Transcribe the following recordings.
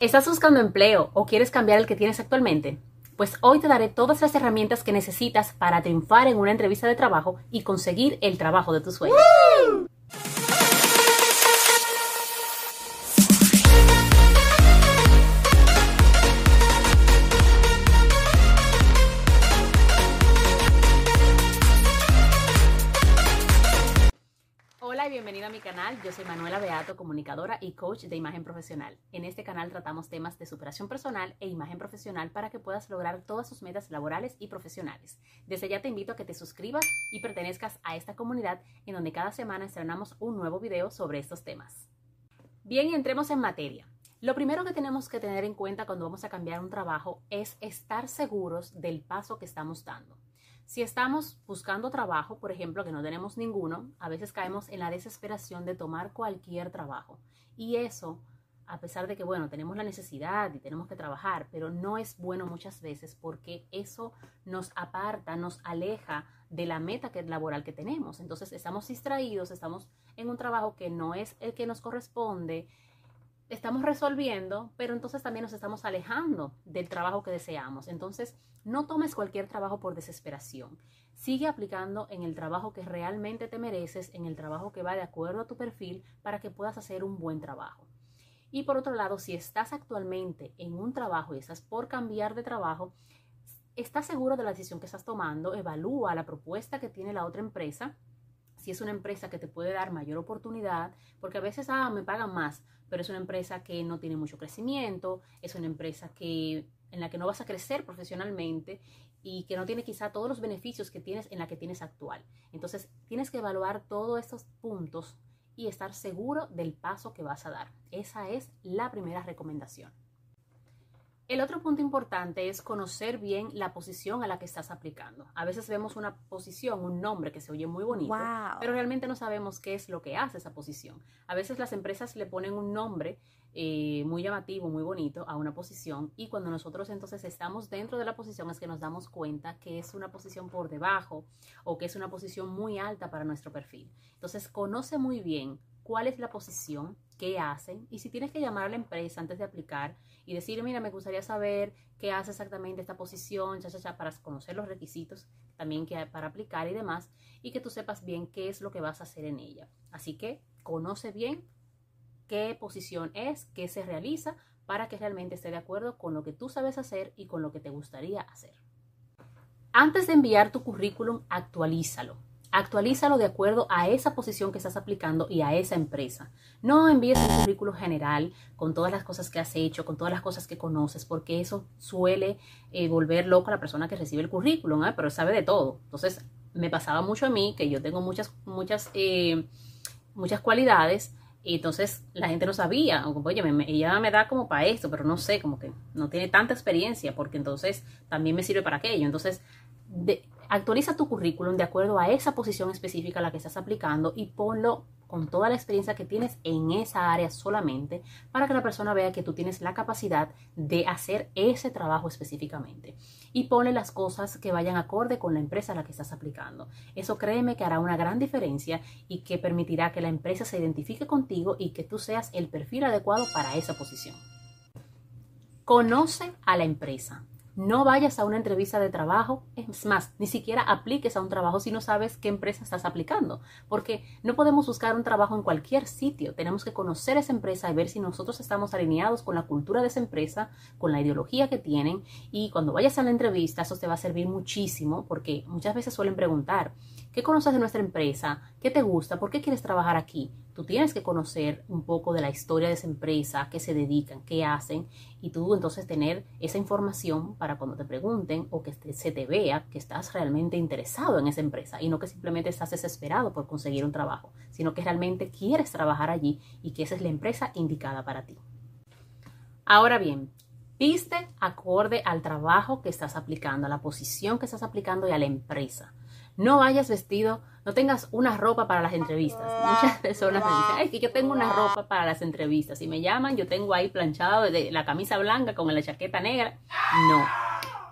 ¿Estás buscando empleo o quieres cambiar el que tienes actualmente? Pues hoy te daré todas las herramientas que necesitas para triunfar en una entrevista de trabajo y conseguir el trabajo de tus sueños. Bienvenido a mi canal. Yo soy Manuela Beato, comunicadora y coach de imagen profesional. En este canal tratamos temas de superación personal e imagen profesional para que puedas lograr todas tus metas laborales y profesionales. Desde ya te invito a que te suscribas y pertenezcas a esta comunidad en donde cada semana estrenamos un nuevo video sobre estos temas. Bien, entremos en materia. Lo primero que tenemos que tener en cuenta cuando vamos a cambiar un trabajo es estar seguros del paso que estamos dando. Si estamos buscando trabajo, por ejemplo, que no tenemos ninguno, a veces caemos en la desesperación de tomar cualquier trabajo. Y eso, a pesar de que, bueno, tenemos la necesidad y tenemos que trabajar, pero no es bueno muchas veces porque eso nos aparta, nos aleja de la meta que, laboral que tenemos. Entonces estamos distraídos, estamos en un trabajo que no es el que nos corresponde, estamos resolviendo, pero entonces también nos estamos alejando del trabajo que deseamos. Entonces, no tomes cualquier trabajo por desesperación. Sigue aplicando en el trabajo que realmente te mereces, en el trabajo que va de acuerdo a tu perfil para que puedas hacer un buen trabajo. Y por otro lado, si estás actualmente en un trabajo y estás por cambiar de trabajo, estás seguro de la decisión que estás tomando, evalúa la propuesta que tiene la otra empresa si es una empresa que te puede dar mayor oportunidad, porque a veces, ah, me pagan más, pero es una empresa que no tiene mucho crecimiento, es una empresa que, en la que no vas a crecer profesionalmente y que no tiene quizá todos los beneficios que tienes en la que tienes actual. Entonces, tienes que evaluar todos estos puntos y estar seguro del paso que vas a dar. Esa es la primera recomendación. El otro punto importante es conocer bien la posición a la que estás aplicando. A veces vemos una posición, un nombre que se oye muy bonito, pero realmente no sabemos qué es lo que hace esa posición. A veces las empresas le ponen un nombre eh, muy llamativo, muy bonito a una posición y cuando nosotros entonces estamos dentro de la posición es que nos damos cuenta que es una posición por debajo o que es una posición muy alta para nuestro perfil. Entonces conoce muy bien cuál es la posición, qué hacen y si tienes que llamar a la empresa antes de aplicar y decir, mira, me gustaría saber qué hace exactamente esta posición, ya, ya, para conocer los requisitos también que hay para aplicar y demás y que tú sepas bien qué es lo que vas a hacer en ella. Así que conoce bien qué posición es, qué se realiza para que realmente esté de acuerdo con lo que tú sabes hacer y con lo que te gustaría hacer. Antes de enviar tu currículum, actualízalo. Actualízalo de acuerdo a esa posición que estás aplicando y a esa empresa. No envíes un currículo general con todas las cosas que has hecho, con todas las cosas que conoces, porque eso suele eh, volver loco a la persona que recibe el currículum, ¿eh? pero sabe de todo. Entonces, me pasaba mucho a mí que yo tengo muchas, muchas, eh, muchas cualidades y entonces la gente no sabía, oye, ella me da como para esto, pero no sé, como que no tiene tanta experiencia, porque entonces también me sirve para aquello. Entonces, de, Actualiza tu currículum de acuerdo a esa posición específica a la que estás aplicando y ponlo con toda la experiencia que tienes en esa área solamente para que la persona vea que tú tienes la capacidad de hacer ese trabajo específicamente. Y ponle las cosas que vayan acorde con la empresa a la que estás aplicando. Eso créeme que hará una gran diferencia y que permitirá que la empresa se identifique contigo y que tú seas el perfil adecuado para esa posición. Conoce a la empresa. No vayas a una entrevista de trabajo, es más, ni siquiera apliques a un trabajo si no sabes qué empresa estás aplicando, porque no podemos buscar un trabajo en cualquier sitio, tenemos que conocer esa empresa y ver si nosotros estamos alineados con la cultura de esa empresa, con la ideología que tienen y cuando vayas a la entrevista eso te va a servir muchísimo porque muchas veces suelen preguntar, ¿qué conoces de nuestra empresa? ¿Qué te gusta? ¿Por qué quieres trabajar aquí? Tú tienes que conocer un poco de la historia de esa empresa, qué se dedican, qué hacen, y tú entonces tener esa información para cuando te pregunten o que se te vea que estás realmente interesado en esa empresa y no que simplemente estás desesperado por conseguir un trabajo, sino que realmente quieres trabajar allí y que esa es la empresa indicada para ti. Ahora bien, viste acorde al trabajo que estás aplicando, a la posición que estás aplicando y a la empresa. No vayas vestido, no tengas una ropa para las entrevistas. Muchas personas me dicen, ay, que yo tengo una ropa para las entrevistas. y me llaman, yo tengo ahí planchado de la camisa blanca con la chaqueta negra. No.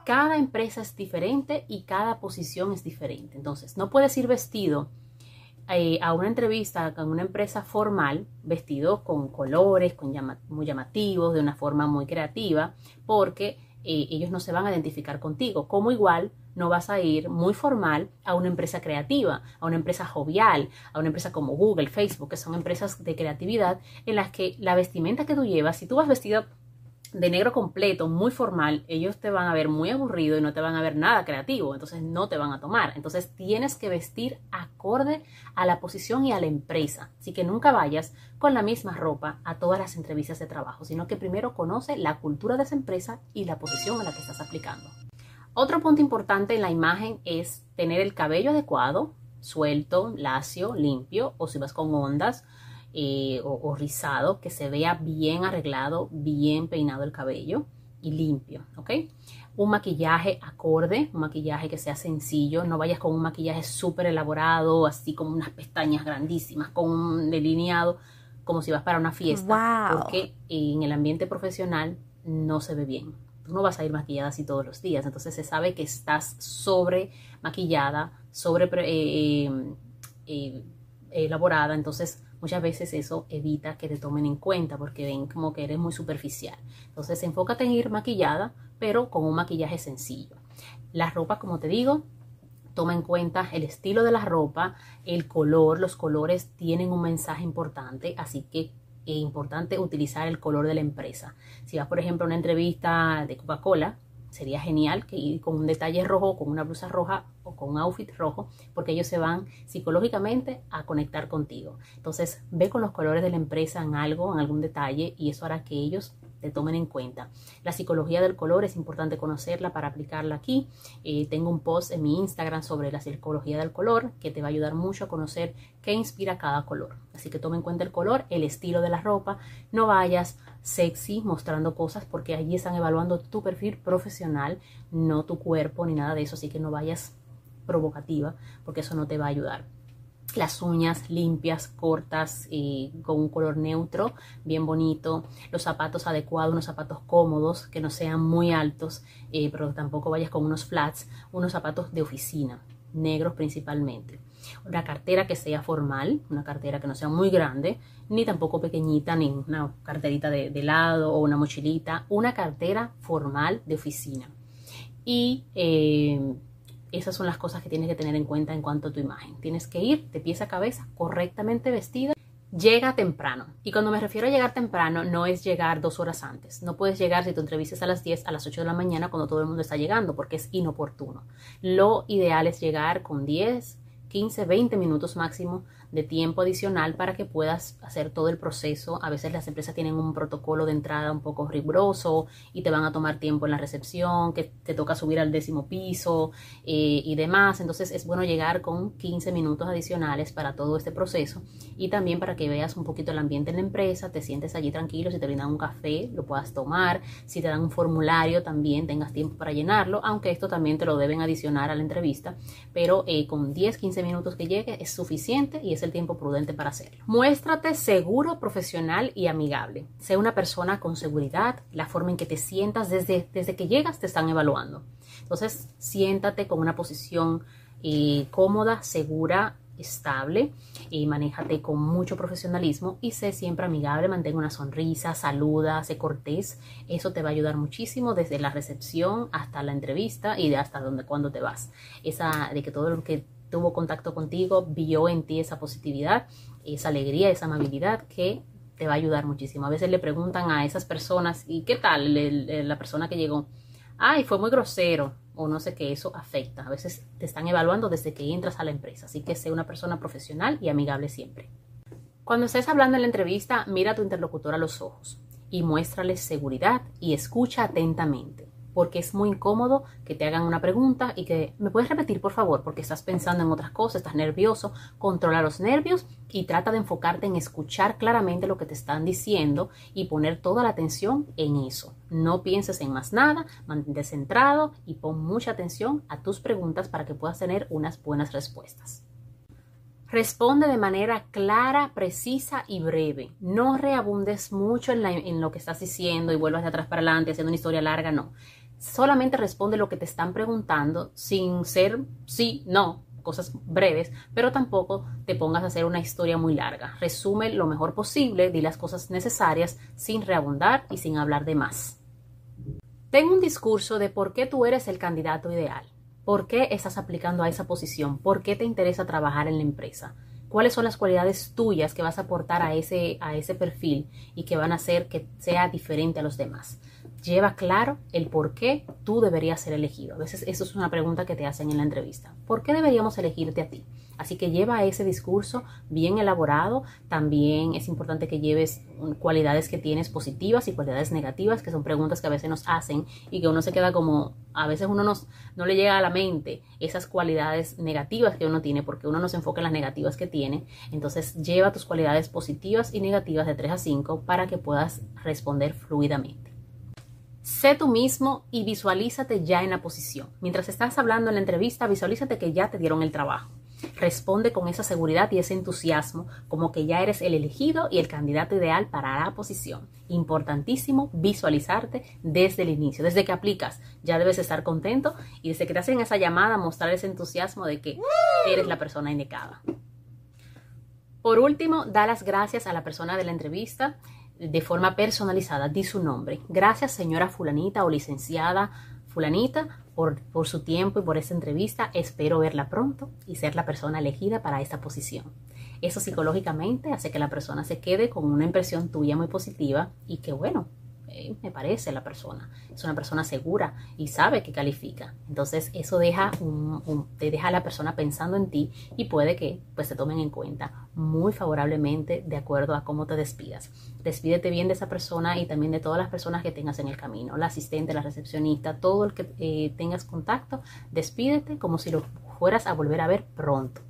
Cada empresa es diferente y cada posición es diferente. Entonces, no puedes ir vestido eh, a una entrevista con una empresa formal, vestido con colores, con muy llamativos, de una forma muy creativa, porque eh, ellos no se van a identificar contigo. Como igual no vas a ir muy formal a una empresa creativa, a una empresa jovial, a una empresa como Google, Facebook, que son empresas de creatividad en las que la vestimenta que tú llevas, si tú vas vestido de negro completo, muy formal, ellos te van a ver muy aburrido y no te van a ver nada creativo, entonces no te van a tomar. Entonces tienes que vestir acorde a la posición y a la empresa. Así que nunca vayas con la misma ropa a todas las entrevistas de trabajo, sino que primero conoce la cultura de esa empresa y la posición a la que estás aplicando. Otro punto importante en la imagen es tener el cabello adecuado, suelto, lacio, limpio, o si vas con ondas, eh, o, rizado, que se vea bien arreglado, bien peinado el cabello y limpio, ¿ok? Un maquillaje acorde, un maquillaje que sea sencillo, no vayas con un maquillaje súper elaborado, así como unas pestañas grandísimas, con un delineado, como si vas para una fiesta, porque en el ambiente profesional no se ve bien. Tú no vas a ir maquillada así todos los días, entonces se sabe que estás sobre maquillada, sobre eh, eh, elaborada, entonces muchas veces eso evita que te tomen en cuenta porque ven como que eres muy superficial. Entonces enfócate en ir maquillada, pero con un maquillaje sencillo. La ropa, como te digo, toma en cuenta el estilo de la ropa, el color, los colores tienen un mensaje importante, así que es importante utilizar el color de la empresa. Si vas, por ejemplo, a una entrevista de Coca-Cola, sería genial que ir con un detalle rojo, con una blusa roja o con un outfit rojo, porque ellos se van psicológicamente a conectar contigo. Entonces, ve con los colores de la empresa en algo, en algún detalle, y eso hará que ellos te tomen en cuenta. La psicología del color es importante conocerla para aplicarla aquí. Eh, tengo un post en mi Instagram sobre la psicología del color que te va a ayudar mucho a conocer qué inspira cada color. Así que toma en cuenta el color, el estilo de la ropa. No vayas sexy mostrando cosas porque allí están evaluando tu perfil profesional, no tu cuerpo ni nada de eso. Así que no vayas provocativa porque eso no te va a ayudar las uñas limpias, cortas, y con un color neutro, bien bonito, los zapatos adecuados, unos zapatos cómodos, que no sean muy altos, eh, pero tampoco vayas con unos flats, unos zapatos de oficina, negros principalmente. Una cartera que sea formal, una cartera que no sea muy grande, ni tampoco pequeñita, ni una carterita de, de lado o una mochilita, una cartera formal de oficina. Y eh, esas son las cosas que tienes que tener en cuenta en cuanto a tu imagen. Tienes que ir de pies a cabeza correctamente vestida. Llega temprano. Y cuando me refiero a llegar temprano, no es llegar dos horas antes. No puedes llegar si tu entrevistas a las 10, a las 8 de la mañana cuando todo el mundo está llegando, porque es inoportuno. Lo ideal es llegar con 10, 15, 20 minutos máximo de tiempo adicional para que puedas hacer todo el proceso. A veces las empresas tienen un protocolo de entrada un poco riguroso y te van a tomar tiempo en la recepción, que te toca subir al décimo piso eh, y demás. Entonces es bueno llegar con 15 minutos adicionales para todo este proceso y también para que veas un poquito el ambiente en la empresa, te sientes allí tranquilo, si te brindan un café lo puedas tomar, si te dan un formulario también tengas tiempo para llenarlo, aunque esto también te lo deben adicionar a la entrevista, pero eh, con 10, 15 minutos que llegue es suficiente y es el tiempo prudente para hacerlo. Muéstrate seguro, profesional y amigable. Sé una persona con seguridad, la forma en que te sientas desde, desde que llegas te están evaluando. Entonces, siéntate con una posición eh, cómoda, segura, estable y manéjate con mucho profesionalismo y sé siempre amigable, mantén una sonrisa, saluda, sé cortés. Eso te va a ayudar muchísimo desde la recepción hasta la entrevista y de hasta donde cuando te vas. Esa de que todo lo que tuvo contacto contigo, vio en ti esa positividad, esa alegría, esa amabilidad que te va a ayudar muchísimo. A veces le preguntan a esas personas, ¿y qué tal la persona que llegó? Ay, fue muy grosero o no sé qué, eso afecta. A veces te están evaluando desde que entras a la empresa, así que sé una persona profesional y amigable siempre. Cuando estés hablando en la entrevista, mira a tu interlocutor a los ojos y muéstrale seguridad y escucha atentamente porque es muy incómodo que te hagan una pregunta y que me puedes repetir por favor porque estás pensando en otras cosas, estás nervioso, controla los nervios y trata de enfocarte en escuchar claramente lo que te están diciendo y poner toda la atención en eso. No pienses en más nada, mantente centrado y pon mucha atención a tus preguntas para que puedas tener unas buenas respuestas. Responde de manera clara, precisa y breve. No reabundes mucho en, en, lo que estás diciendo y vuelvas de atrás para adelante haciendo una historia larga, no solamente responde lo que te están preguntando sin ser sí, no, cosas breves, pero tampoco te pongas a hacer una historia muy larga. Resume lo mejor posible, di las cosas necesarias sin reabundar y sin hablar de más. Ten un discurso de por qué tú eres el candidato ideal, por qué estás aplicando a esa posición, por qué te interesa trabajar en la empresa cuáles son las cualidades tuyas que vas a aportar a ese, a ese perfil y que van a hacer que sea diferente a los demás. Lleva claro el por qué tú deberías ser elegido. A veces eso es una pregunta que te hacen en la entrevista. ¿Por qué deberíamos elegirte a ti? Así que lleva ese discurso bien elaborado. También es importante que lleves cualidades que tienes positivas y cualidades negativas, que son preguntas que a veces nos hacen y que uno se queda como, a veces uno nos, no le llega a la mente esas cualidades negativas que uno tiene, porque uno no se enfoca en las negativas que tiene. Entonces lleva tus cualidades positivas y negativas de 3 a 5 para que puedas responder fluidamente. Sé tú mismo y visualízate ya en la posición. Mientras estás hablando en la entrevista, visualízate que ya te dieron el trabajo. Responde con esa seguridad y ese entusiasmo como que ya eres el elegido y el candidato ideal para la posición. Importantísimo visualizarte desde el inicio, desde que aplicas. Ya debes estar contento y desde que te hacen esa llamada mostrar ese entusiasmo de que eres la persona indicada. Por último, da las gracias a la persona de la entrevista de forma personalizada. Di su nombre. Gracias señora fulanita o licenciada fulanita por, por, su tiempo y por esta entrevista. Espero verla pronto y ser la persona elegida para esta posición. Eso psicológicamente hace que la persona se quede con una impresión tuya muy positiva y que bueno, me parece la persona. Es una persona segura y sabe que califica. Entonces eso deja te deja a la persona pensando en ti y puede que pues te tomen en cuenta muy favorablemente de acuerdo a cómo te despidas. Despídete bien de esa persona y también de todas las personas que tengas en el camino, la asistente, la recepcionista, todo el que eh, tengas contacto, despídete como si lo fueras a volver a ver pronto.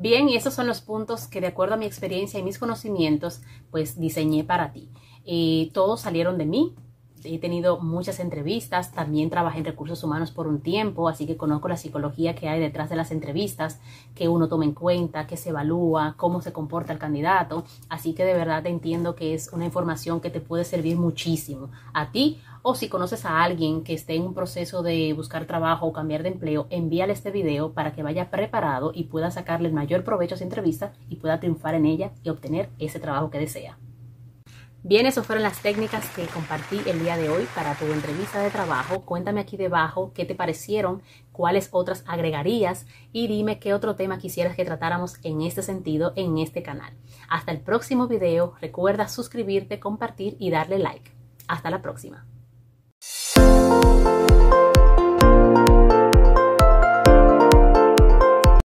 Bien, y esos son los puntos que de acuerdo a mi experiencia y mis conocimientos, pues diseñé para ti. Eh, todos salieron de mí. He tenido muchas entrevistas, también trabajé en recursos humanos por un tiempo, así que conozco la psicología que hay detrás de las entrevistas, que uno toma en cuenta, que se evalúa, cómo se comporta el candidato. Así que de verdad entiendo que es una información que te puede servir muchísimo a ti o si conoces a alguien que esté en un proceso de buscar trabajo o cambiar de empleo, envíale este video para que vaya preparado y pueda sacarle el mayor provecho a esa entrevista y pueda triunfar en ella y obtener ese trabajo que desea. Bien, esas fueron las técnicas que compartí el día de hoy para tu entrevista de trabajo. Cuéntame aquí debajo qué te parecieron, cuáles otras agregarías y dime qué otro tema quisieras que tratáramos en este sentido en este canal. Hasta el próximo video, recuerda suscribirte, compartir y darle like. Hasta la próxima.